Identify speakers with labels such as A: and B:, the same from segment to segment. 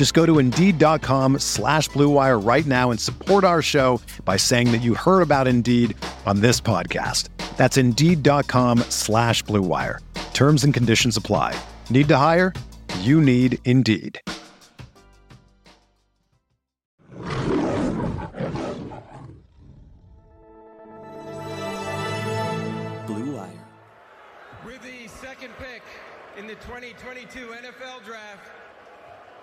A: Just go to Indeed.com slash BlueWire right now and support our show by saying that you heard about Indeed on this podcast. That's Indeed.com slash BlueWire. Terms and conditions apply. Need to hire? You need Indeed.
B: Blue Wire.
C: With the second pick in the 2022 NFL Draft,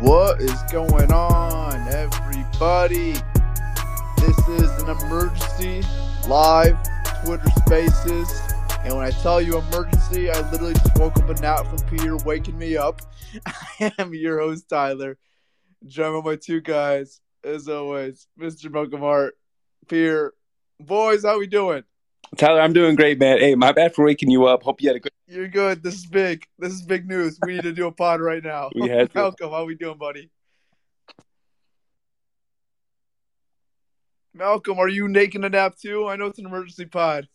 D: What is going on, everybody? This is an emergency live Twitter Spaces. And when I tell you emergency, I literally just woke up a nap from Peter waking me up. I am your host, Tyler. Joined by my two guys, as always, Mr. Malcolm Hart, Peter. Boys, how we doing?
E: Tyler, I'm doing great, man. Hey, my bad for waking you up. Hope you had a good.
D: You're good. This is big. This is big news. We need to do a pod right now.
E: We had to.
D: Malcolm, how we doing, buddy? Malcolm, are you taking a nap too? I know it's an emergency pod.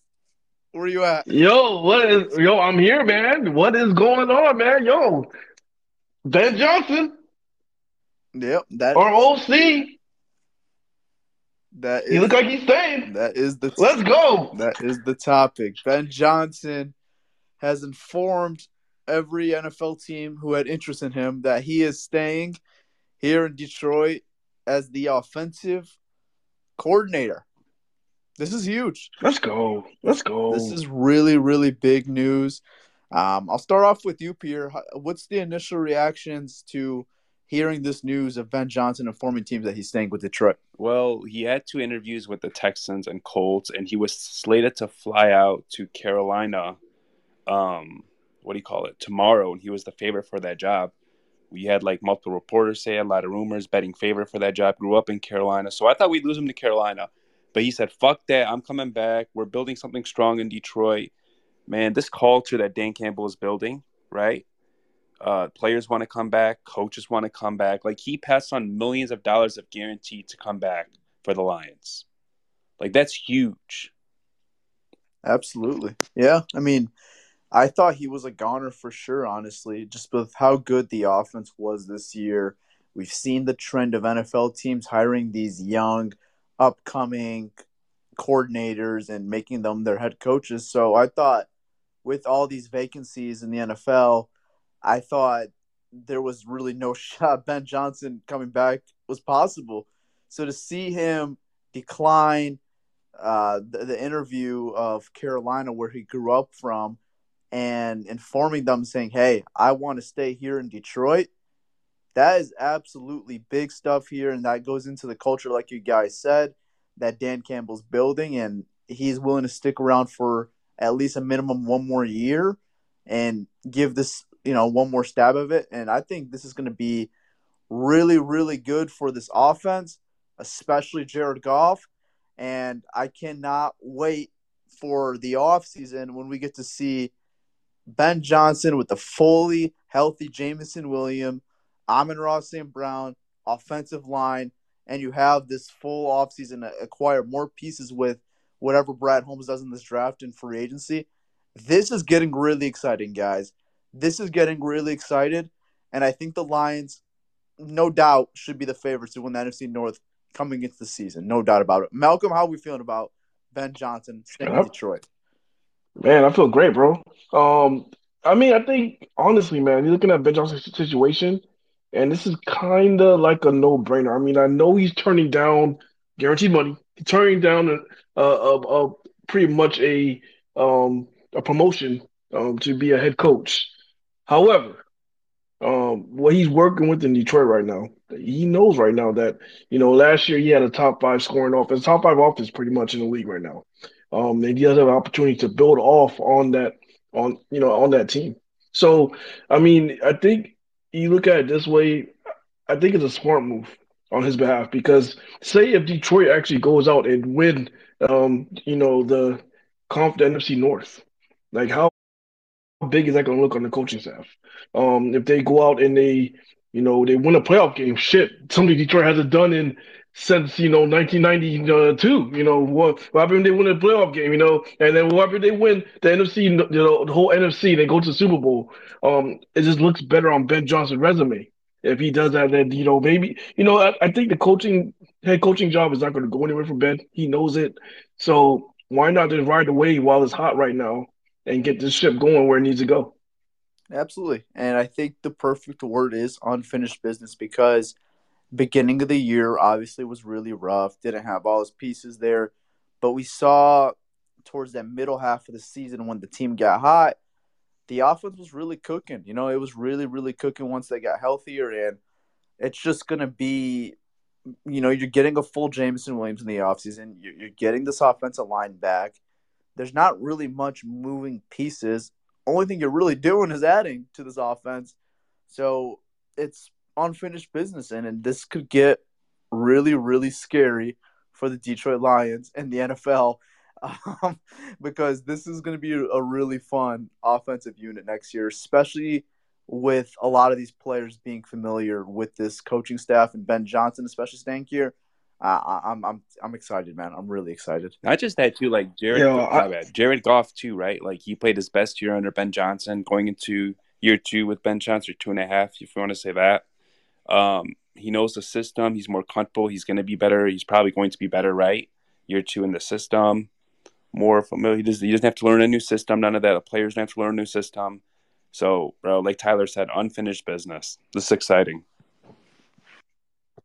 D: Where are you at?
F: Yo, what is yo? I'm here, man. What is going on, man? Yo, Ben Johnson,
D: Yep, that
F: our OC.
D: That
F: He
D: is
F: look like he's staying.
D: that is the
F: Let's go.
D: that is the topic. Ben Johnson has informed every NFL team who had interest in him that he is staying here in Detroit as the offensive coordinator. This is huge.
F: Let's go. Let's go.
D: This is really, really big news. Um, I'll start off with you, Pierre. What's the initial reactions to hearing this news of Ben Johnson informing teams that he's staying with Detroit?
E: Well, he had two interviews with the Texans and Colts, and he was slated to fly out to Carolina. Um, what do you call it? Tomorrow, and he was the favorite for that job. We had like multiple reporters say a lot of rumors betting favorite for that job. Grew up in Carolina, so I thought we'd lose him to Carolina, but he said, "Fuck that! I'm coming back. We're building something strong in Detroit." Man, this culture that Dan Campbell is building, right? Uh, players want to come back, coaches want to come back. Like he passed on millions of dollars of guarantee to come back for the Lions. Like that's huge.
D: Absolutely. Yeah. I mean, I thought he was a goner for sure, honestly, just with how good the offense was this year. We've seen the trend of NFL teams hiring these young, upcoming coordinators and making them their head coaches. So I thought with all these vacancies in the NFL, I thought there was really no shot Ben Johnson coming back was possible. So to see him decline uh, the, the interview of Carolina, where he grew up from, and informing them, saying, Hey, I want to stay here in Detroit. That is absolutely big stuff here. And that goes into the culture, like you guys said, that Dan Campbell's building. And he's willing to stick around for at least a minimum one more year and give this, you know, one more stab of it. And I think this is going to be really, really good for this offense, especially Jared Goff. And I cannot wait for the offseason when we get to see Ben Johnson with the fully healthy Jameson William, Amon-Ra St. Brown, offensive line, and you have this full offseason to acquire more pieces with whatever Brad Holmes does in this draft and free agency. this is getting really exciting, guys. This is getting really excited, and I think the Lions, no doubt, should be the favorites to win the NFC North coming into the season. No doubt about it. Malcolm, how are we feeling about Ben Johnson staying in Detroit?
F: Man, I feel great, bro. Um, I mean, I think honestly, man, you're looking at Ben Johnson's situation, and this is kind of like a no-brainer. I mean, I know he's turning down guaranteed money. He's turning down a, a, a, a pretty much a um, a promotion um, to be a head coach. However, um, what he's working with in Detroit right now, he knows right now that you know last year he had a top five scoring offense, top five offense pretty much in the league right now. Um, and he does have an opportunity to build off on that on you know on that team. So I mean, I think you look at it this way. I think it's a smart move on his behalf because say if Detroit actually goes out and win, um, you know the conf the NFC North, like how big is that going to look on the coaching staff? Um, if they go out and they, you know, they win a playoff game, shit, something Detroit hasn't done in since you know 1992. You know what, what they win a playoff game? You know, and then what happened they win the NFC? You know, the whole NFC. They go to the Super Bowl. Um, it just looks better on Ben Johnson's resume if he does that. Then you know maybe you know I, I think the coaching head coaching job is not going to go anywhere for Ben. He knows it. So why not just ride the wave while it's hot right now and get this ship going where it needs to go?
D: Absolutely. And I think the perfect word is unfinished business because beginning of the year obviously was really rough, didn't have all his pieces there. But we saw towards that middle half of the season when the team got hot, the offense was really cooking. You know, it was really, really cooking once they got healthier. And it's just going to be, you know, you're getting a full Jameson Williams in the offseason. You're, you're getting this offensive line back. There's not really much moving pieces only thing you're really doing is adding to this offense. So it's unfinished business, and, and this could get really, really scary for the Detroit Lions and the NFL um, because this is going to be a really fun offensive unit next year, especially with a lot of these players being familiar with this coaching staff and Ben Johnson, especially staying here uh, I'm I'm I'm excited, man. I'm really excited.
E: Not just that too, like Jared, Yo, I, Jared Goff too, right? Like he played his best year under Ben Johnson, going into year two with Ben Johnson, or two and a half, if you want to say that. Um, he knows the system. He's more comfortable. He's going to be better. He's probably going to be better, right? Year two in the system, more familiar. He doesn't, he doesn't have to learn a new system. None of that. The players don't have to learn a new system. So, bro, like Tyler said, unfinished business. This is exciting.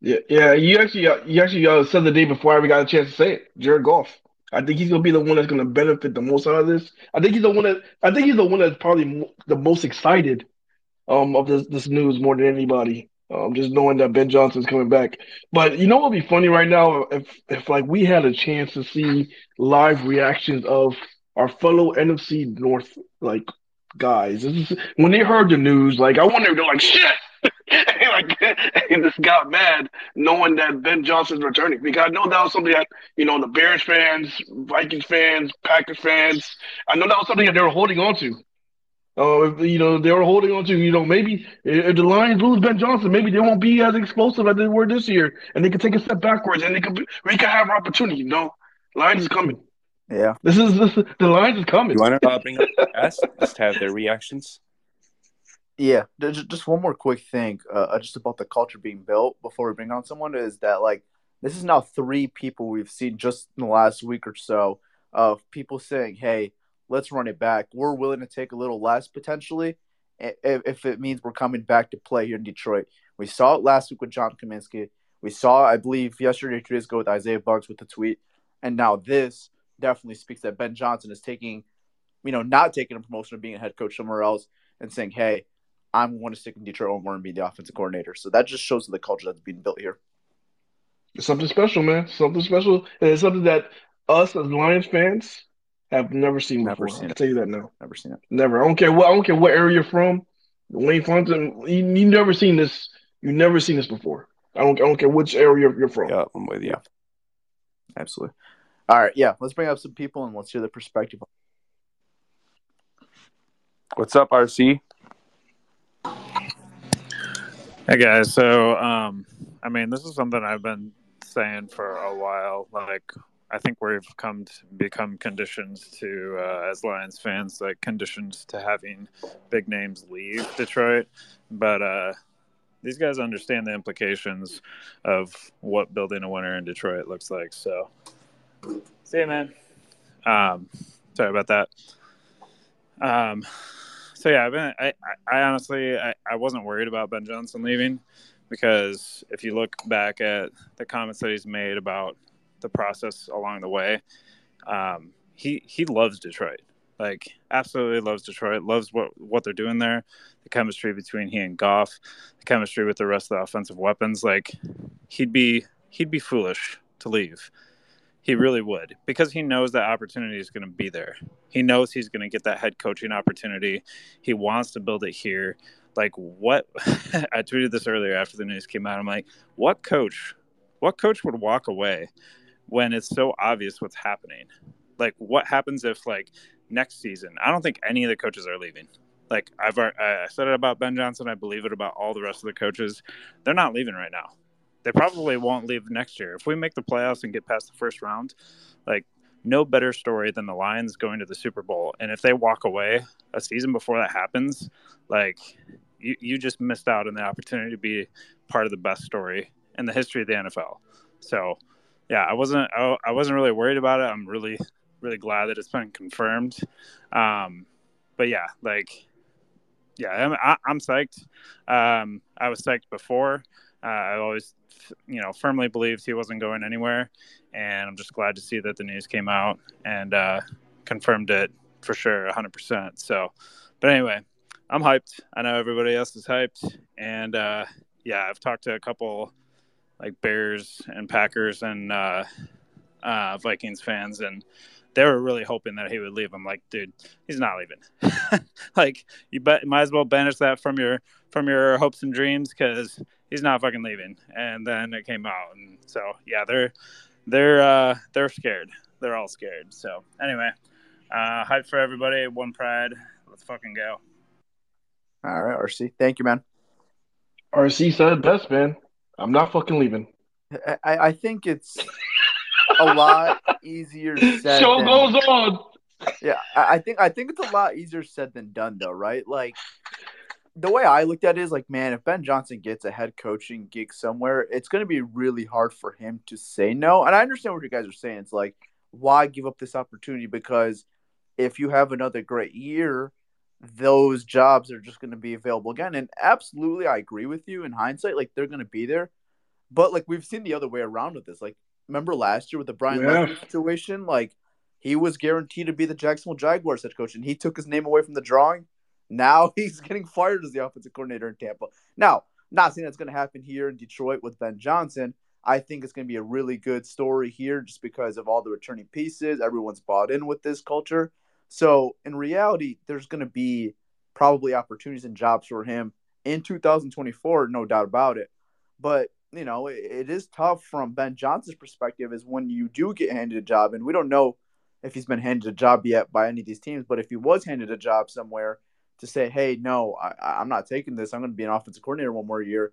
F: Yeah, yeah. You actually, you actually uh, said the day before I ever got a chance to say it. Jared Goff. I think he's gonna be the one that's gonna benefit the most out of this. I think he's the one that I think he's the one that's probably the most excited um of this this news more than anybody. Um, just knowing that Ben Johnson's coming back. But you know what would be funny right now if if like we had a chance to see live reactions of our fellow NFC North like guys. Is, when they heard the news, like I wonder if they're like shit like he just got mad knowing that Ben Johnson's returning because I know that was something that you know the Bears fans, Vikings fans, Packers fans. I know that was something that they were holding on to. Uh, you know, they were holding on to, you know, maybe if the Lions lose Ben Johnson, maybe they won't be as explosive as they were this year, and they could take a step backwards, and they could, we could have an opportunity. You know, Lions is coming.
D: Yeah,
F: this is this, the Lions is coming.
E: You want to uh, bring up the best? Just have their reactions.
D: Yeah, just one more quick thing, uh, uh, just about the culture being built before we bring on someone is that like this is now three people we've seen just in the last week or so of people saying, "Hey, let's run it back. We're willing to take a little less potentially if, if it means we're coming back to play here in Detroit." We saw it last week with John Cominsky. We saw, I believe, yesterday two days ago with Isaiah Buggs with the tweet, and now this definitely speaks that Ben Johnson is taking, you know, not taking a promotion of being a head coach somewhere else and saying, "Hey." I'm going to stick in Detroit and want to be the offensive coordinator. So that just shows the culture that's being built here.
F: It's something special, man. Something special. And it's something that us as Lions fans have never seen never before. Seen I'll tell you that now.
D: Never seen it.
F: Never. I don't care what I don't care what area you're from. Wayne Fonten, you, you never seen this. You've never seen this before. I don't I don't care which area you're, you're from.
E: Yeah, I'm with you.
D: Absolutely. All right, yeah. Let's bring up some people and let's hear their perspective.
E: What's up, RC?
B: Hey guys, so um, I mean, this is something I've been saying for a while. Like I think we've come to become conditioned to, uh, as Lions fans, like conditioned to having big names leave Detroit. But uh, these guys understand the implications of what building a winner in Detroit looks like. So, see you, man. Um, sorry about that. Um, so yeah, I've been, I, I honestly, I, I wasn't worried about Ben Johnson leaving because if you look back at the comments that he's made about the process along the way, um, he he loves Detroit. Like absolutely loves Detroit. Loves what what they're doing there. The chemistry between he and Goff, the chemistry with the rest of the offensive weapons. Like he'd be he'd be foolish to leave. He really would because he knows that opportunity is going to be there. He knows he's going to get that head coaching opportunity. He wants to build it here. Like what I tweeted this earlier after the news came out. I'm like, what coach, what coach would walk away when it's so obvious what's happening? Like what happens if like next season? I don't think any of the coaches are leaving. Like I've I said it about Ben Johnson. I believe it about all the rest of the coaches. They're not leaving right now they probably won't leave next year. If we make the playoffs and get past the first round, like no better story than the Lions going to the Super Bowl. And if they walk away a season before that happens, like you, you just missed out on the opportunity to be part of the best story in the history of the NFL. So, yeah, I wasn't I, I wasn't really worried about it. I'm really really glad that it's been confirmed. Um, but yeah, like yeah, I'm, I, am psyched. Um, I was psyched before. Uh, I always you know, firmly believed he wasn't going anywhere, and I'm just glad to see that the news came out and uh, confirmed it for sure, 100%. So, but anyway, I'm hyped. I know everybody else is hyped, and uh, yeah, I've talked to a couple like Bears and Packers and uh, uh, Vikings fans, and they were really hoping that he would leave. I'm like, dude, he's not leaving. like, you bet, might as well banish that from your from your hopes and dreams because he's not fucking leaving. And then it came out, and so yeah, they're they're uh, they're scared. They're all scared. So anyway, uh, hype for everybody. One pride. Let's fucking go.
D: All right, RC. Thank you, man.
F: RC said best, man. I'm not fucking leaving.
D: I, I think it's a lot easier said.
F: Show
D: than,
F: goes on.
D: Yeah, I, I think I think it's a lot easier said than done, though, right? Like the way I looked at it is like, man, if Ben Johnson gets a head coaching gig somewhere, it's going to be really hard for him to say no. And I understand what you guys are saying. It's like, why give up this opportunity? Because if you have another great year, those jobs are just going to be available again. And absolutely, I agree with you in hindsight. Like, they're going to be there. But like, we've seen the other way around with this. Like, remember last year with the Brian yeah. situation? Like, he was guaranteed to be the Jacksonville Jaguars head coach, and he took his name away from the drawing now he's getting fired as the offensive coordinator in Tampa. Now, not saying that's going to happen here in Detroit with Ben Johnson. I think it's going to be a really good story here just because of all the returning pieces. Everyone's bought in with this culture. So, in reality, there's going to be probably opportunities and jobs for him in 2024, no doubt about it. But, you know, it, it is tough from Ben Johnson's perspective is when you do get handed a job, and we don't know if he's been handed a job yet by any of these teams, but if he was handed a job somewhere – to say, hey, no, I, am not taking this. I'm going to be an offensive coordinator one more year.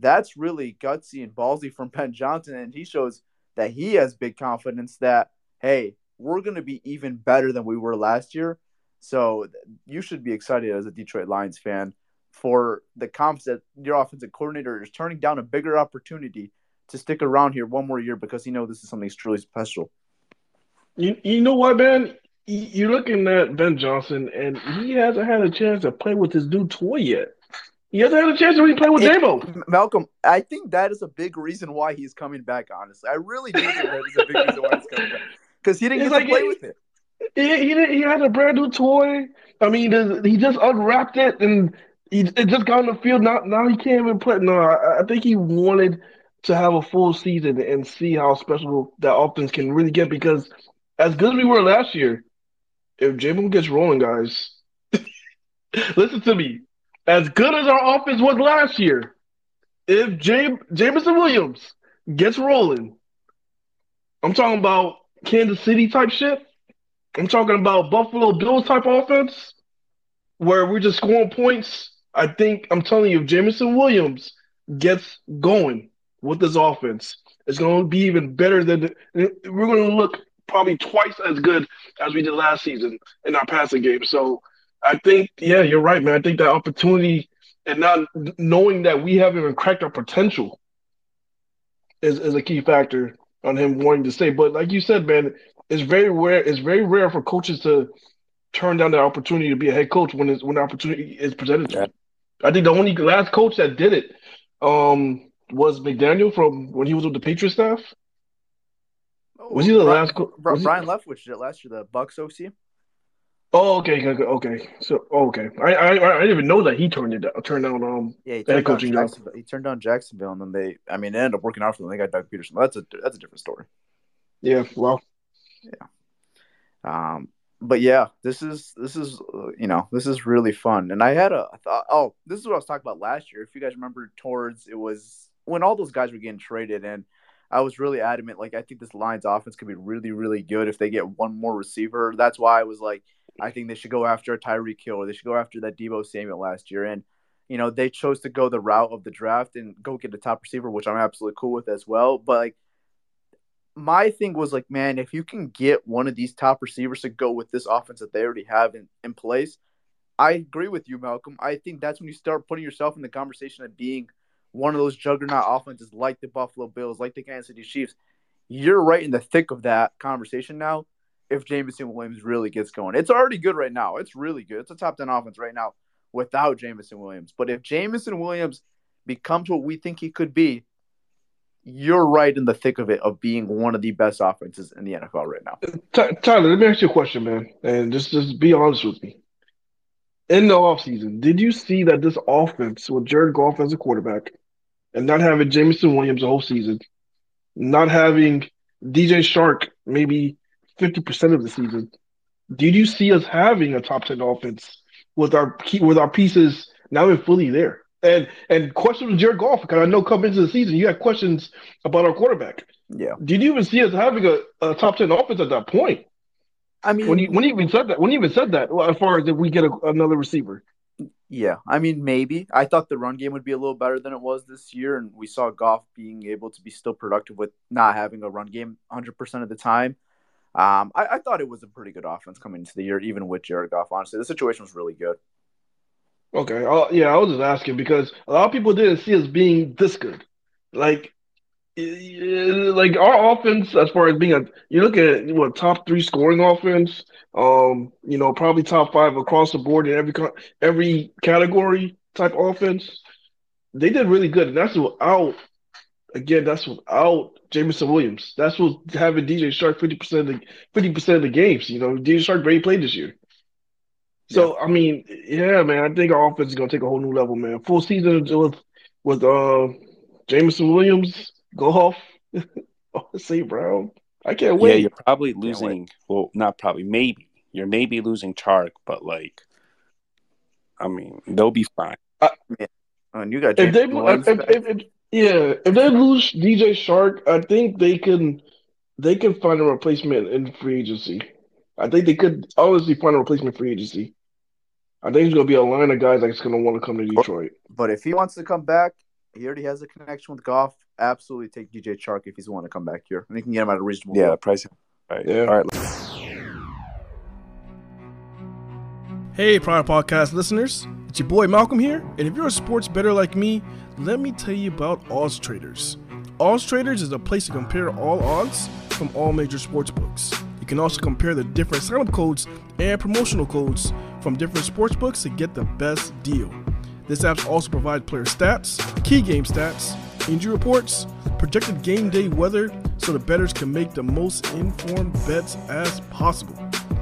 D: That's really gutsy and ballsy from Ben Johnson. And he shows that he has big confidence that, hey, we're going to be even better than we were last year. So you should be excited as a Detroit Lions fan for the confidence that your offensive coordinator is turning down a bigger opportunity to stick around here one more year because he knows this is something truly special.
F: You, you know what, man? You're looking at Ben Johnson, and he hasn't had a chance to play with his new toy yet. He hasn't had a chance to really play with it, Daboll.
D: Malcolm, I think that is a big reason why he's coming back. Honestly, I really do think that is a big reason why he's coming back because he didn't it's get like to play he, with it.
F: He, he, he had a brand new toy. I mean, he just unwrapped it and he it just got on the field. Now, now he can't even play. No, I, I think he wanted to have a full season and see how special that offense can really get because as good as we were last year, if Jalen gets rolling, guys, listen to me. As good as our offense was last year, if Jam- Jameson Williams gets rolling, I'm talking about Kansas City type shit. I'm talking about Buffalo Bills type offense where we're just scoring points. I think I'm telling you, if Jameson Williams gets going with this offense, It's going to be even better than we're going to look probably twice as good as we did last season in our passing game. So I think, yeah, you're right, man. I think that opportunity and not knowing that we haven't even cracked our potential is, is a key factor on him wanting to stay. But like you said, man, it's very rare. It's very rare for coaches to turn down the opportunity to be a head coach when it's when the opportunity is presented to them. I think the only last coach that did it um, was McDaniel from when he was with the Patriot staff. Was he the
D: Brian,
F: last? Co-
D: Brian
F: he-
D: Leftwich did it last year, the Bucks OC.
F: Oh, okay, okay, okay. So, oh, okay, I, I, I didn't even know that he turned it down, turned down. Um,
D: Yeah, he turned, down
F: coaching job.
D: Jacksonville. he turned down Jacksonville, and then they, I mean, it ended up working out for them. They got Doug Pederson. That's a that's a different story.
F: yeah, well, Yeah.
D: Um, but yeah, this is this is uh, you know this is really fun. And I had a I thought oh this is what I was talking about last year. If you guys remember, towards it was when all those guys were getting traded, and I was really adamant. Like I think this Lions offense could be really really good if they get one more receiver. That's why I was like I think they should go after a Tyreek Hill or they should go after that Debo Samuel last year. And you know they chose to go the route of the draft and go get a top receiver, which I'm absolutely cool with as well. But like my thing was like, man, if you can get one of these top receivers to go with this offense that they already have in, in place, I agree with you, Malcolm. I think that's when you start putting yourself in the conversation of being one of those juggernaut offenses like the Buffalo Bills, like the Kansas City Chiefs. You're right in the thick of that conversation now. If Jameson Williams really gets going, it's already good right now. It's really good. It's a top 10 offense right now without Jameson Williams. But if Jameson Williams becomes what we think he could be, you're right in the thick of it of being one of the best offenses in the NFL right now.
F: Uh, Tyler, let me ask you a question, man, and just just be honest with me. In the offseason, did you see that this offense with Jared Goff as a quarterback and not having Jameson Williams the whole season, not having DJ Chark maybe 50% of the season, did you see us having a top 10 offense with our key, with our pieces now even fully there? And and questions with Jared Goff, because I know coming into the season, you had questions about our quarterback.
D: Yeah.
F: Did you even see us having a, a top 10 offense at that point?
D: I mean,
F: When you when you even said that, when you even said that, well, as far as if we get a, another receiver,
D: yeah. I mean, maybe. I thought the run game would be a little better than it was this year, and we saw Goff being able to be still productive with not having a run game 100% of the time. Um, I, I thought it was a pretty good offense coming into the year, even with Jared Goff. Honestly, the situation was really good.
F: okay, uh, yeah, I was just asking because a lot of people didn't see us being this good. Like, like our offense, as far as being a, you look at what top three scoring offense, um, you know, probably top five across the board in every every category type offense. They did really good, and that's without. Again, that's without Jameson Williams. That's what having DJ Chark fifty percent of the fifty percent of the games. You know, DJ Chark barely played this year. So I mean, yeah, man, I think our offense is gonna take a whole new level, man. Full season with with uh Jameson Williams, Goff, St. Brown. I can't wait.
E: Yeah,
F: wait.
E: you're probably losing. Well, not probably. Maybe you're maybe losing Chark, but like, I mean, they'll be fine.
D: And you got
F: if they if, if, if, yeah, if they lose DJ Chark, I think they can they can find a replacement in free agency. I think they could honestly find a replacement free agency. I think there's gonna be a line of guys that's gonna want to come to Detroit.
D: But if he wants to come back, he already has a connection with Goff. Absolutely take DJ Chark if he's want to come back here. And he can get him at a reasonable
E: Yeah,
D: deal.
E: the price. Right.
F: Yeah.
E: All right.
G: Hey, Pride Podcast listeners, it's your boy Malcolm here, and if you're a sports better like me, let me tell you about Odds Traders. Odds Traders is a place to compare all odds from all major sports books. You can also compare the different sign-up codes and promotional codes from different sports books to get the best deal. This app also provides player stats, key game stats, injury reports, projected game day weather, so the bettors can make the most informed bets as possible.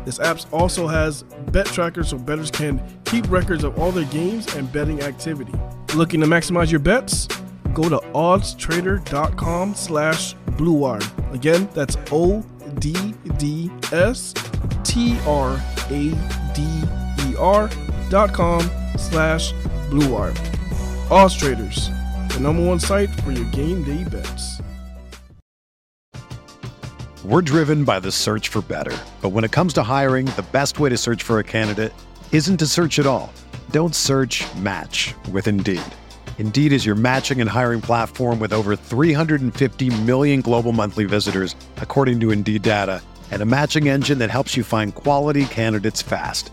G: This app also has bet trackers so bettors can keep records of all their games and betting activity. Looking to maximize your bets? Go to oddstrader.com slash blue wire. Again, that's O D D S T R A D E R dot com slash blue wire. Odds Traders, the number one site for your game day bets.
A: We're driven by the search for better. But when it comes to hiring, the best way to search for a candidate isn't to search at all. Don't search match with Indeed. Indeed is your matching and hiring platform with over 350 million global monthly visitors, according to Indeed data, and a matching engine that helps you find quality candidates fast.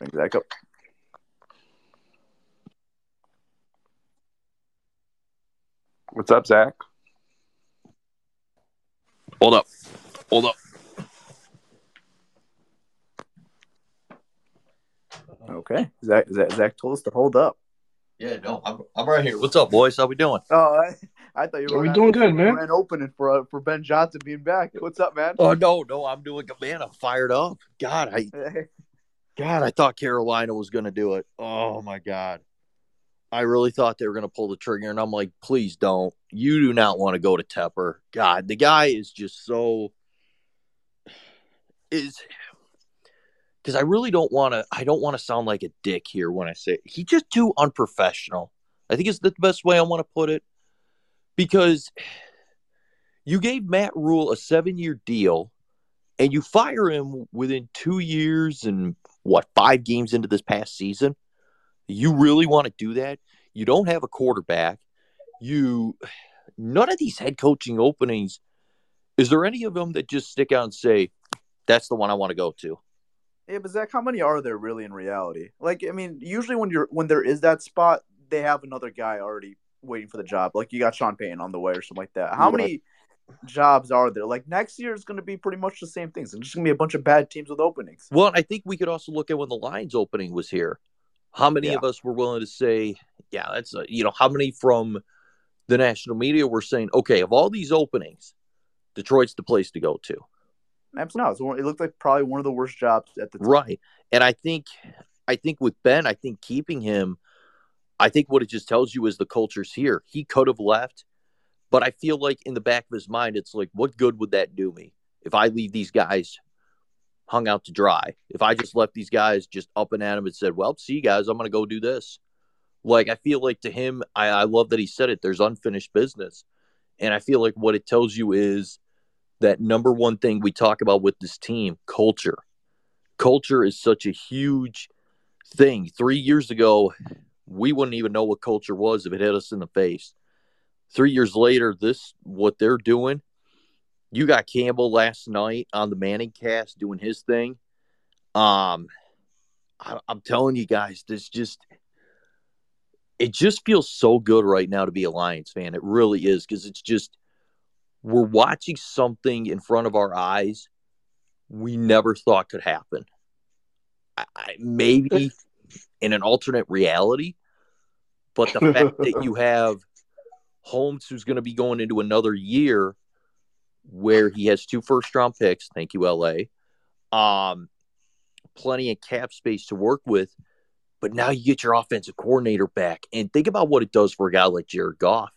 D: Bring Zach up.
E: What's up, Zach?
H: Hold up. Hold up.
D: Okay. Zach, Zach, Zach told us to hold up.
H: Yeah, no, I'm, I'm right here. What's up, boys? How we doing?
D: Oh, I, I thought you were
F: Are we
D: on-
F: doing good, man?
D: Grand opening for uh, for Ben Johnson being back. What's up, man?
H: Oh no, no, I'm doing good, man. I'm fired up. God, I God, I thought Carolina was gonna do it. Oh my god. I really thought they were gonna pull the trigger, and I'm like, please don't. You do not want to go to Tepper. God, the guy is just so is because I really don't want to. I don't want to sound like a dick here when I say he's just too unprofessional. I think it's the best way I want to put it because you gave Matt Rhule a seven-year deal, and you fire him within two years and what five games into this past season. You really want to do that? You don't have a quarterback. You none of these head coaching openings. Is there any of them that just stick out and say, "That's the one I want to go to"?
D: Yeah, but Zach, how many are there really in reality? Like, I mean, usually when you're when there is that spot, they have another guy already waiting for the job. Like you got Sean Payton on the way or something like that. How
H: Right.
D: many jobs are there? Like next year is going to be pretty much the same things. It's just going to be a bunch of bad teams with openings.
H: Well, I think we could also look at when the Lions opening was here. How many
D: Yeah.
H: of us were willing to say, yeah, that's a, you know, how many from the national media were saying, okay, of all these openings, Detroit's the place to go to.
D: Absolutely not. It looked like probably one of the worst jobs at the time.
H: Right. And I think I think with Ben, I think keeping him, I think what it just tells you is the culture's here. He could have left, but I feel like in the back of his mind, it's like, what good would that do me if I leave these guys hung out to dry? If I just left these guys just up and at him and said, Well, see you guys, I'm gonna go do this. Like I feel like to him, I, I love that he said it, there's unfinished business. And I feel like what it tells you is that number one thing we talk about with this team, culture culture is such a huge thing. Three years ago, we wouldn't even know what culture was if it hit us in the face. Three years later, this what they're doing. You got Campbell last night on the Manning cast doing his thing. Um, I, I'm telling you guys, this just it just feels so good right now to be a Lions fan. It really is because it's just we're watching something in front of our eyes we never thought could happen. I, I, maybe in an alternate reality, but the fact that you have Holmes, who's going to be going into another year where he has two first round picks, thank you, LA, um, plenty of cap space to work with, but now you get your offensive coordinator back. And think about what it does for a guy like Jared Goff.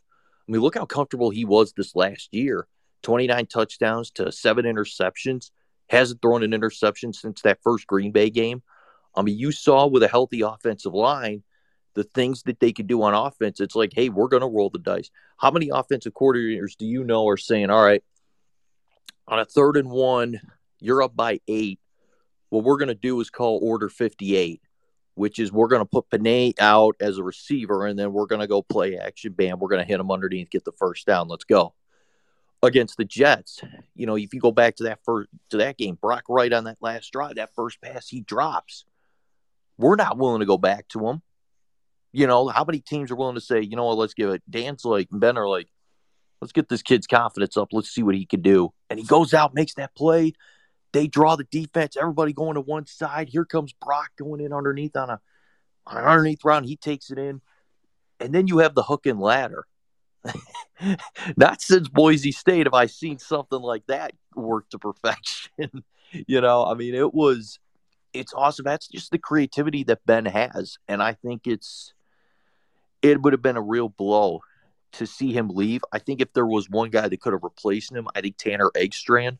H: I mean, look how comfortable he was this last year 29 touchdowns to seven interceptions hasn't thrown an interception since that first Green Bay game. I mean, you saw with a healthy offensive line the things that they could do on offense. It's like, hey, we're going to roll the dice. How many offensive coordinators do you know are saying, all right, on a third and one, you're up by eight. What we're going to do is call order 58, which is we're going to put Penei out as a receiver, and then we're going to go play action. Bam, we're going to hit him underneath, get the first down. Let's go against the Jets. You know, if you go back to that first to that game, Brock Wright on that last drive, that first pass he drops. We're not willing to go back to him. You know, how many teams are willing to say, you know what, let's give it? Dan's like, Ben are like, let's get this kid's confidence up. Let's see what he can do. And he goes out, makes that play. They draw the defense. Everybody going to one side. Here comes Brock going in underneath on a on an underneath round. He takes it in, and then you have the hook and ladder. Not since Boise State have I seen something like that work to perfection. you know, I mean, it was, it's awesome. That's just the creativity that Ben has. And I think it's, it would have been a real blow to see him leave. I think if there was one guy that could have replaced him, I think Tanner Engstrand.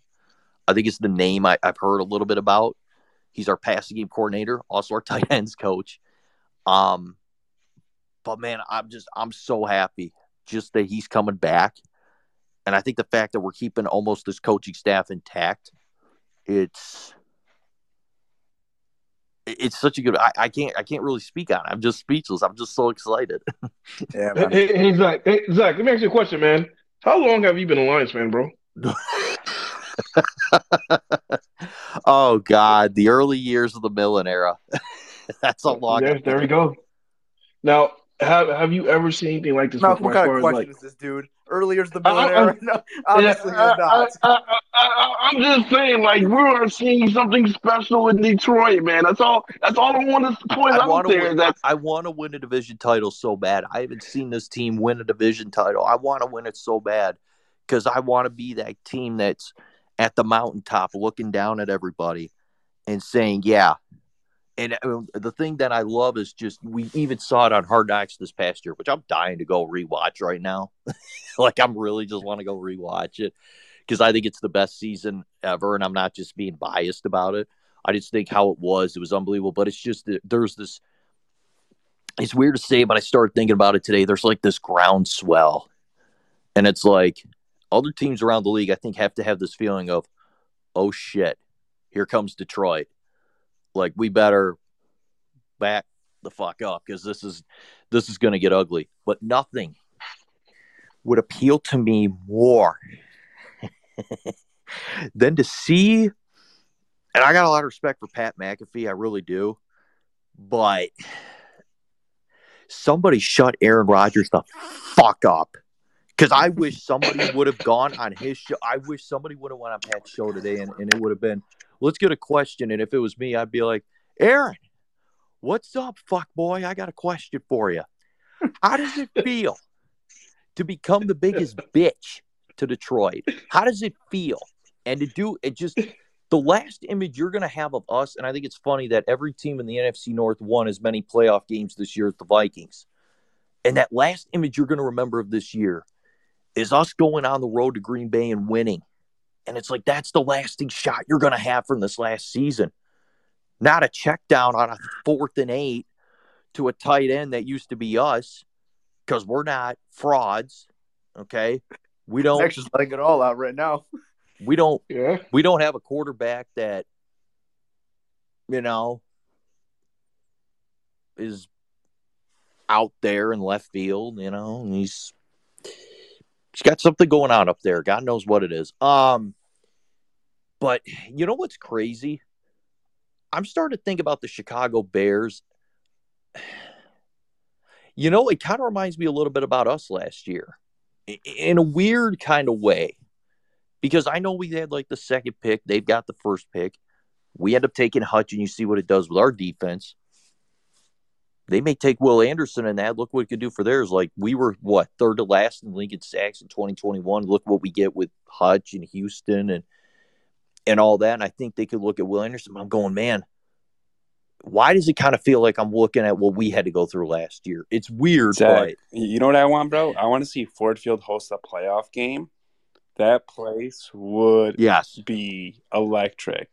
H: I think it's the name I, have heard a little bit about. He's our passing game coordinator, also our tight ends coach. Um, but man, I'm just I'm so happy just that he's coming back. And I think the fact that we're keeping almost this coaching staff intact, it's it's such a good. I, I can't I can't really speak on it. I'm just speechless. I'm just so excited.
F: yeah, man. Hey, hey, Zach, hey, Zach, let me ask you a question, man. How long have you been a Lions fan, bro?
H: oh God, the early years of the Millen era. That's a long.
F: There, there we go. Now, have Have you ever seen anything like this?
D: Malcolm, what kind of question like, is this, dude? Earlier's the billionaire. no, obviously yeah, not.
F: I, am just saying, like we are seeing something special in Detroit, man. That's all. That's all I want to point I out there.
H: Win,
F: that
H: I want to win a division title so bad. I haven't seen this team win a division title. I want to win it so bad because I want to be that team that's at the mountaintop, looking down at everybody and saying, "Yeah, and uh, the thing that I love is just we even saw it on Hard Knocks this past year, which I'm dying to go rewatch right now. like I'm really just want to go rewatch it because I think it's the best season ever, and I'm not just being biased about it. I just think how it was, it was unbelievable. But it's just there's this. It's weird to say, but I started thinking about it today. There's like this groundswell, and it's like other teams around the league. I think have to have this feeling of, oh shit, here comes Detroit like we better back the fuck up because this is this is going to get ugly. But nothing would appeal to me more than to see. And I got a lot of respect for Pat McAfee, I really do. But somebody shut Aaron Rodgers the fuck up. Because I wish somebody would have gone on his show. I wish somebody would have went on Pat's show today and, and it would have been, let's get a question. And if it was me, I'd be like, Aaron, what's up, fuck boy? I got a question for you. How does it feel to become the biggest bitch to Detroit? How does it feel? And to do it just the last image you're going to have of us, and I think it's funny that every team in the NFC North won as many playoff games this year as the Vikings. And that last image you're going to remember of this year is us going on the road to Green Bay and winning and it's like that's the lasting shot you're going to have from this last season. Not a check down on a fourth and eight to a tight end that used to be us because we're not frauds. Okay. We don't
D: actually letting it all out right now.
H: We don't
F: yeah.
H: we don't have a quarterback that you know is out there in left field, you know, and he's He's got something going on up there. God knows what it is. Um, but you know what's crazy? I'm starting to think about the Chicago Bears. You know, it kind of reminds me a little bit about us last year in a weird kind of way. Because I know we had like the second pick, they've got the first pick. We end up taking Hutch, and you see what it does with our defense they may take Will Anderson and that. Look what it could do for theirs. Like we were what third to last in Lincoln sacks in 2021. Look what we get with Hutch and Houston and and all that. And I think they could look at Will Anderson. I'm going, man. Why does it kind of feel like I'm looking at what we had to go through last year? It's weird, Zach,
E: but you know what I want, bro? I want to see Ford Field host a playoff game. That place would
H: yes
E: be electric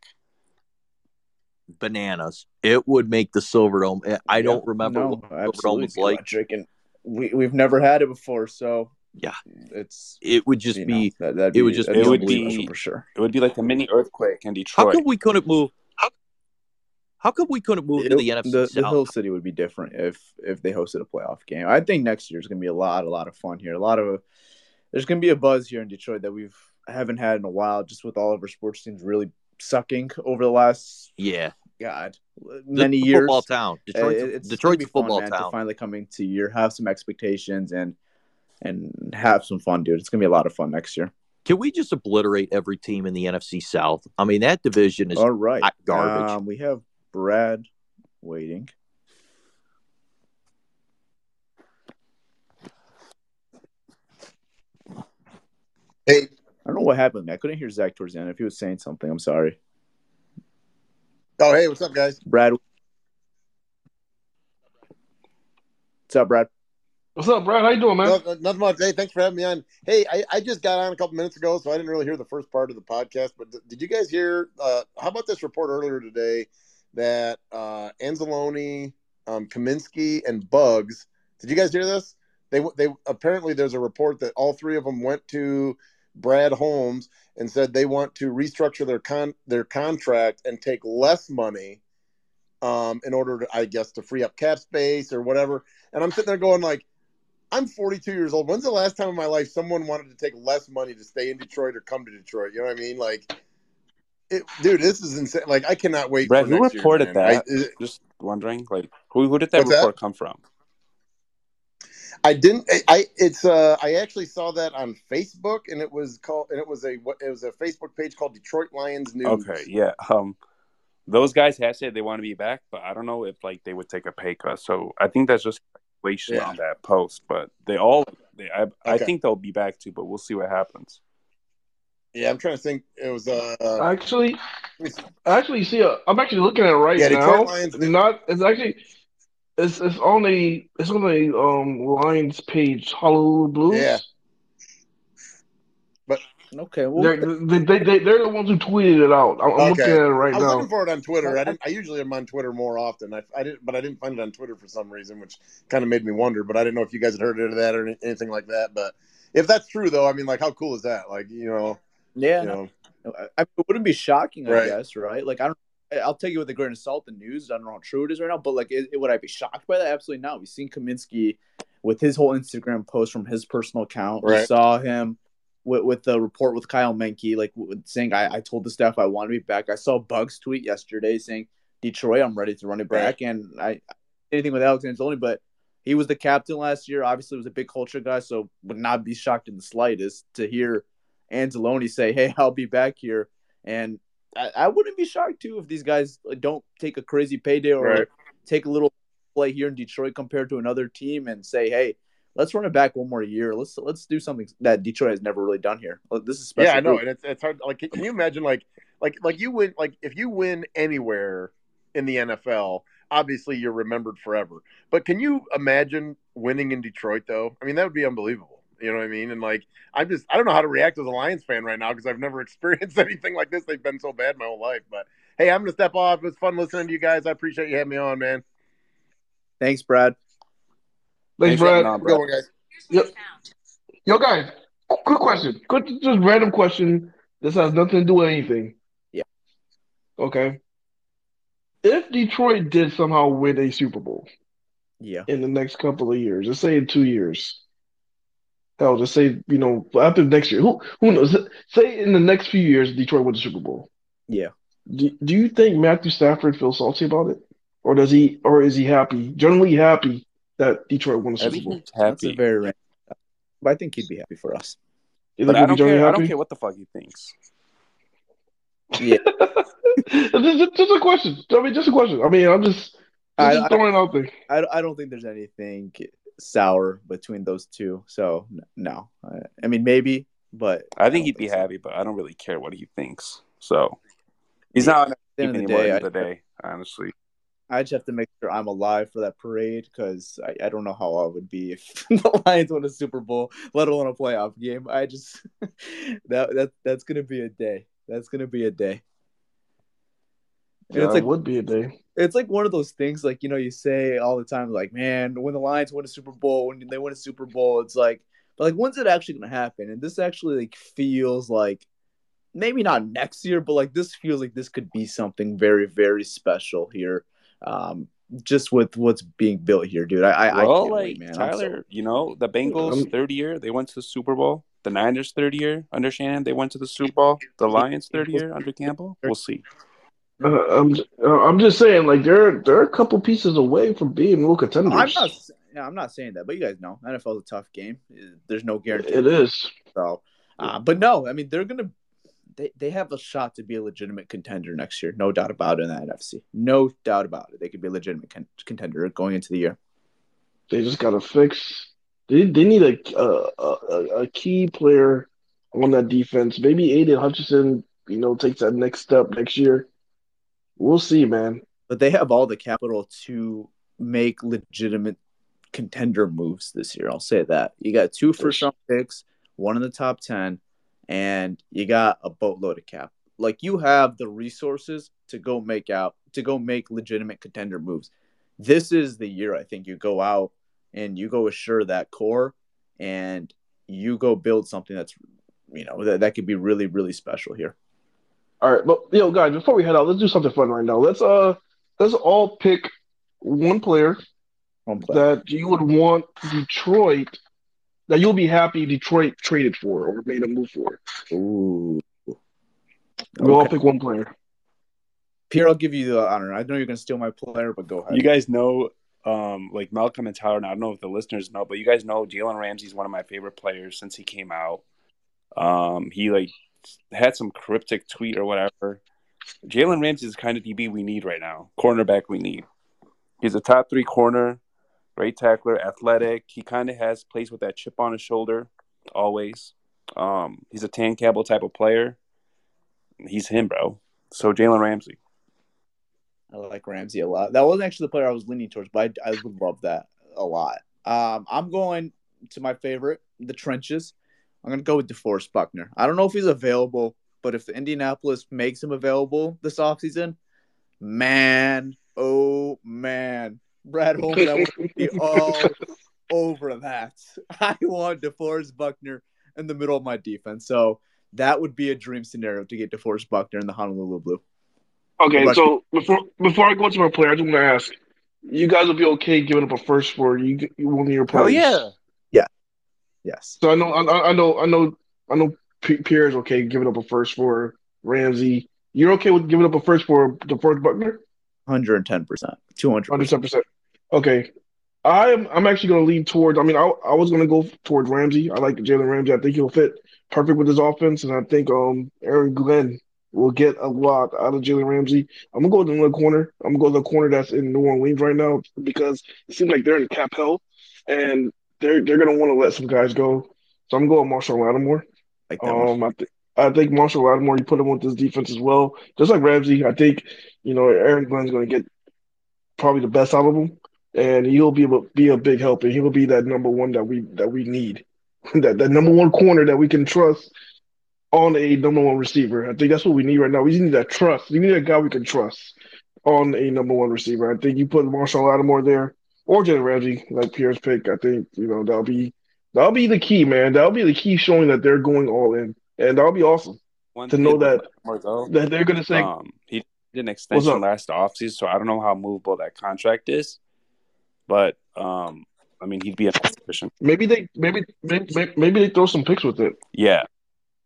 H: bananas. It would make the Silverdome. Eh, I don't remember
D: no,
H: what Silverdome was like.
D: And we we've never had it before, so
H: yeah,
D: it's
H: it would just be, know, that, be, it would just
E: it would be for sure. It would be like a mini earthquake in Detroit.
H: How come we couldn't move? How, how come we couldn't move it, to the NFC
D: the,
H: South?
D: The Hill City would be different if if they hosted a playoff game. I think next year is going to be a lot a lot of fun here. A lot of there's going to be a buzz here in Detroit that we've haven't had in a while. Just with all of our sports teams really sucking over the last
H: yeah
D: God, many the years.
H: Football town, Detroit. It's Detroit's a football
D: fun,
H: town.
D: To finally coming to year, have some expectations, and and have some fun, dude. It's gonna be a lot of fun next year.
H: Can we just obliterate every team in the NFC South? I mean, that division is
D: All right,
H: hot garbage.
D: Um, we have Brad waiting.
I: Hey,
D: I don't know what happened. I couldn't hear Zach towards the end. If he was saying something, I'm sorry.
I: oh hey, what's up, guys?
D: Brad, what's up, Brad?
F: What's up, Brad? How you doing, man?
I: No, nothing much. Hey, thanks for having me on. Hey, I, I just got on a couple minutes ago, so I didn't really hear the first part of the podcast. But th- did you guys hear? Uh, how about this report earlier today that uh, Anzalone, um, Cominsky, and Buggs? Did you guys hear this? They they apparently there's a report that all three of them went to Brad Holmes and said they want to restructure their con their contract and take less money um, in order to, I guess, to free up cap space or whatever. And I'm sitting there going like, I'm 42 years old. When's the last time in my life someone wanted to take less money to stay in Detroit or come to Detroit? You know what I mean? Like, it, dude, this is insane. Like, I cannot wait.
E: Brad, who
I: year,
E: reported
I: man.
E: that?
I: I, it-
E: Just wondering, like, who who did that
I: What's that?
E: report come from?
I: I didn't. I, I it's uh I actually saw that on Facebook and it was called and it was a it was a Facebook page called Detroit Lions News.
E: Okay, yeah. Um, those guys have said they want to be back, but I don't know if like they would take a pay cut. So I think that's just speculation
I: Yeah.
E: on that post. But they all, they, I, I think they'll be back too. But we'll see what happens.
I: Yeah, I'm trying to think. It was uh
F: Actually, actually, see, uh, I'm actually looking at it right
I: Yeah, Detroit
F: now.
I: Lions-
F: Not, it's actually, it's it's on a it's on a um Lions page, Hollywood Blues.
I: Yeah.
D: But okay, well,
F: They're, they, they, they, they're the ones who tweeted it out. I'm, I'm
I: Okay.
F: looking at it right
I: I was
F: now.
I: looking for it on Twitter. I didn't. I usually am on Twitter more often. I, I didn't, but I didn't find it on Twitter for some reason, which kind of made me wonder. But I didn't know if you guys had heard of that or any- anything like that. But if that's true, though, I mean, like, how cool is that? Like, you know,
D: yeah,
I: you know,
D: I, I- it wouldn't be shocking, I
I: Right.
D: guess, right? Like I don't. I'll take it with a grain of salt. The news. I don't know how true it is right now, but like, it, it- would I be shocked by that? Absolutely not. We've seen Cominsky with his whole Instagram post from his personal account. We saw him with, with the report with Kyle Meinke, like saying, I, "I told the staff I want to be back." I saw Buggs tweet yesterday saying, "Detroit, I'm ready to run it back," and I anything with Alex Anzalone, but he was the captain last year. Obviously, was a big culture guy, so would not be shocked in the slightest to hear Anzalone say, "Hey, I'll be back here." And I, I wouldn't be shocked too if these guys don't take a crazy payday or
I: Right.
D: take a little play here in Detroit compared to another team and say, "Hey, let's run it back one more year. Let's let's do something that Detroit has never really done here. Oh, this is special."
I: yeah, I know,
D: group.
I: and it's it's hard. Like, can you imagine, like, like, like you win, like, if you win anywhere in the NFL, obviously you're remembered forever. But can you imagine winning in Detroit, though? I mean, that would be unbelievable. You know what I mean? And like, I'm just, I don't know how to react as a Lions fan right now because I've never experienced anything like this. They've been so bad my whole life. But hey, I'm gonna step off. It was fun listening to you guys. I appreciate you having me on, man.
D: Thanks, Brad.
F: Thanks,
E: Thanks for
F: Brad.
E: having on,
I: Have a good
E: Brad.
I: one, guys.
F: Yep. Yo, guys, quick question. Quick, just random question. This has nothing to do with anything.
D: Yeah.
F: Okay. If Detroit did somehow win a Super Bowl
D: Yeah.
F: in the next couple of years, let's say in two years, hell, just say you know after next year, who who knows? Say in the next few years, Detroit wins the Super Bowl.
D: Yeah.
F: Do, do you think Matthew Stafford feels salty about it, or does he, or is he happy, generally happy that Detroit won the
E: I
F: Super
E: think
F: Bowl?
E: he's
D: That's a
E: happy,
D: very random. But I think he'd be happy for us.
F: You
E: but I don't
F: generally
E: care. I don't care what the fuck he thinks.
D: Yeah.
F: just, just- just a question. I mean, just a question. I mean, I'm just,
D: I-
F: just
D: I-
F: throwing it out there.
D: I, I don't think there's anything sour between those two. So no, I, I mean maybe, but
E: I think
D: don't
E: he'd be
D: so.
E: happy, but I don't really care what he thinks. So he's not on
D: At the end of the
E: anymore.
D: day,
E: of the
D: I-
E: day, honestly.
D: I just have to make sure I'm alive for that parade because I, I don't know how I would be if the Lions win a Super Bowl, let alone a playoff game. I just that that that's gonna be a day. That's gonna be a day.
F: Yeah,
D: it's
F: it would be a day.
D: It's like one of those things like you know you say all the time like man when the lions win a super bowl when they win a super bowl it's like but like when's it actually gonna happen and this actually like feels like maybe not next year but like this feels like this could be something very very special here um just with what's being built here dude i i,
E: well,
D: I
E: like
D: wait, man. I'm so-
E: Tyler, you know, the Bengals
F: Um,
E: third year they went to the Super Bowl. The Niners third year under Shanahan they went to the Super Bowl. The Lions third year under Campbell. We'll see.
F: Uh, I'm, uh, I'm just saying, like they're they're a couple pieces away from being real contenders.
D: I'm not. yeah, I'm not saying that, but you guys know NFL is a tough game. There's no guarantee.
F: It is.
D: So, uh, but no, I mean they're gonna they, they have a shot to be a legitimate contender next year, no doubt about it in the NFC. No doubt about it. They could be a legitimate con- contender going into the year.
F: They just gotta fix. They they need a a, a, a key player on that defense. Maybe Aidan Hutchinson, you know, takes that next step next year. We'll see, man.
D: But they have all the capital to make legitimate contender moves this year. I'll say that. You got two first round picks, one in the top 10, and you got a boatload of cap. Like you have the resources to go make out, to go make legitimate contender moves. This is the year I think you go out and you go assure that core and you go build something that's, you know, that, that could be really, really special here.
F: All right, but yo, guys, before we head out, let's do something fun right now. Let's uh, let's all pick one player,
D: one player.
F: that you would want Detroit that you'll be happy Detroit traded for or made a move for.
D: Ooh.
F: We'll all pick one player.
D: Pierre, I'll give you the honor. I know you're going to steal my player, but go ahead.
E: You guys know, um, like Malcolm and Tyler. And I don't know if the listeners know, but you guys know Jalen Ramsey's one of my favorite players since he came out. Um, he like had some cryptic tweet or whatever. Jalen Ramsey is the kind of DB we need right now, cornerback we need. He's a top three corner, great tackler, athletic. He kind of has plays with that chip on his shoulder, always. Um, he's a Dan Campbell type of player. He's him, bro. So Jalen Ramsey.
D: I like Ramsey a lot. That wasn't actually the player I was leaning towards, but I, I would love that a lot. Um, I'm going to my favorite, the trenches. I'm going to go with DeForest Buckner. I don't know if he's available, but if the Indianapolis makes him available this offseason, man, oh man, Brad Holmes, I would be all over that. I want DeForest Buckner in the middle of my defense. So that would be a dream scenario to get DeForest Buckner in the Honolulu Blue.
F: Okay, so before before I go to my player, I just want to ask: you guys will be okay giving up a first for you one of your players?
E: Oh yeah,
D: yeah, yes.
F: So I know, I, I know, I know, I know. Pierre is okay giving up a first for Ramsey. You're okay with giving up a first for DeForest Buckner?
D: Hundred and ten percent, two hundred.
F: Hundred ten percent. Okay, I'm I'm actually going to lean towards. I mean, I I was going to go towards Ramsey. I like Jalen Ramsey. I think he'll fit perfect with his offense, and I think um Aaron Glenn will get a lot out of Jalen Ramsey. I'm gonna go to the corner. I'm gonna go to the corner that's in New Orleans right now because it seems like they're in cap hell, and they're they're gonna want to let some guys go. So I'm going Marshon Lattimore.
D: Like
F: um, I think I think Marshon Lattimore. You put him with this defense as well, just like Ramsey. I think you know Aaron Glenn's gonna get probably the best out of him, and he'll be able be a big help, and he'll be that number one that we that we need, that that number one corner that we can trust on a number one receiver. I think that's what we need right now. We need that trust. We need a guy we can trust on a number one receiver. I think you put Marshon Lattimore there or Jalen Ramsey, like Pierre's pick. I think you know that'll be that'll be the key, man. That'll be the key showing that they're going all in, and that'll be awesome
E: One
F: to know that
E: though,
F: that they're gonna say.
E: um, he did an extension last offseason, so I don't know how movable that contract is. But um, I mean, he'd be a nice addition.
F: Maybe they maybe maybe maybe they throw some picks with it.
E: Yeah,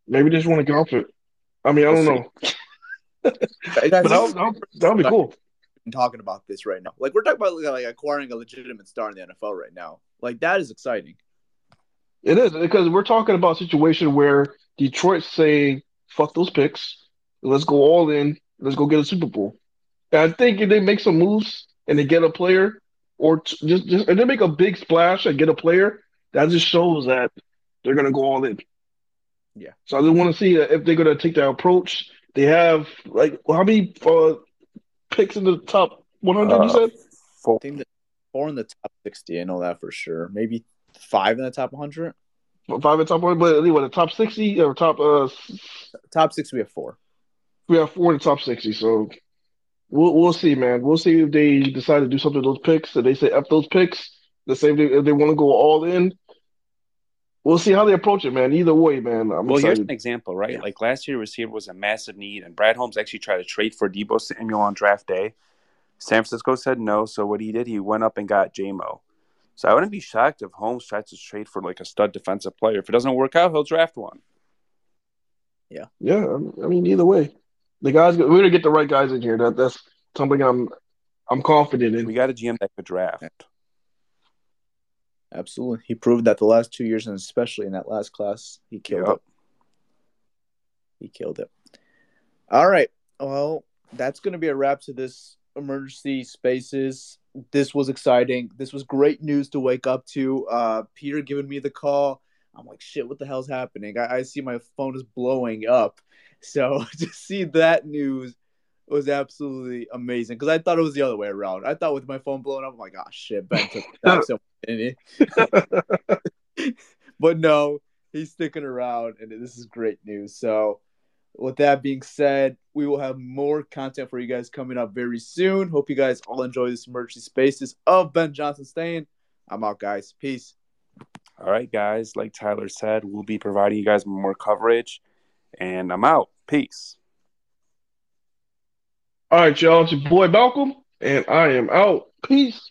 F: Maybe they just want to get off it. I mean, I don't know,
D: Guys,
F: but that'll, that'll, that'll be cool.
D: Talking about this right now. Like we're talking about like acquiring a legitimate star in the NFL right now. Like that is exciting.
F: It is because we're talking about a situation where Detroit's saying, "Fuck those picks, let's go all in, let's go get a Super Bowl." And I think if they make some moves and they get a player, or t- just just and they make a big splash and get a player, that just shows that they're gonna go all in.
D: Yeah.
F: So I just want to see if they're gonna take that approach. They have like how many uh, picks in the top 100? you
E: Uh,
F: said
E: four.
D: I think that four in the top sixty. I know that for sure. Maybe five in the top one hundred.
F: five in the top one, but anyway, the top 60 or top uh
D: Top six, we have four.
F: We have four in the top sixty, so we'll we'll see, man. We'll see if they decide to do something with those picks. If they say f those picks, the same if they, if they want to go all in. We'll see how they approach it, man. Either way, man, I'm
E: Well, here's an example, right?
D: Yeah.
E: Like last year, receiver was a massive need, and Brad Holmes actually tried to trade for Deebo Samuel on draft day. San Francisco said no, so what he did, he went up and got Jamo. So I wouldn't be shocked if Holmes tries to trade for like a stud defensive player. If it doesn't work out, he'll draft one.
F: Yeah. Yeah, I mean, either way, the guys we're gonna get the right guys in here. That that's something I'm I'm confident in.
E: We got a GM that could draft.
D: Absolutely. He proved that the last two years, and especially in that last class, he killed
E: Yep.
D: it. He killed it. All right. Well, that's going to be a wrap to this emergency spaces. This was exciting. This was great news to wake up to. Uh, Peter giving me the call. I'm like, shit, what the hell's happening? I, I see my phone is blowing up. So to see that news was absolutely amazing because I thought it was the other way around. I thought with my phone blowing up, I'm like, oh shit, Ben took the job, so but no, he's sticking around, and this is great news. So, with that being said, we will have more content for you guys coming up very soon. Hope you guys all enjoy this emergency spaces of Ben Johnson staying. I'm out, guys. Peace.
E: All right, guys. Like Tyler said, we'll be providing you guys more coverage. And I'm out. Peace.
F: All right, y'all. It's your boy Malcolm, and I am out. Peace.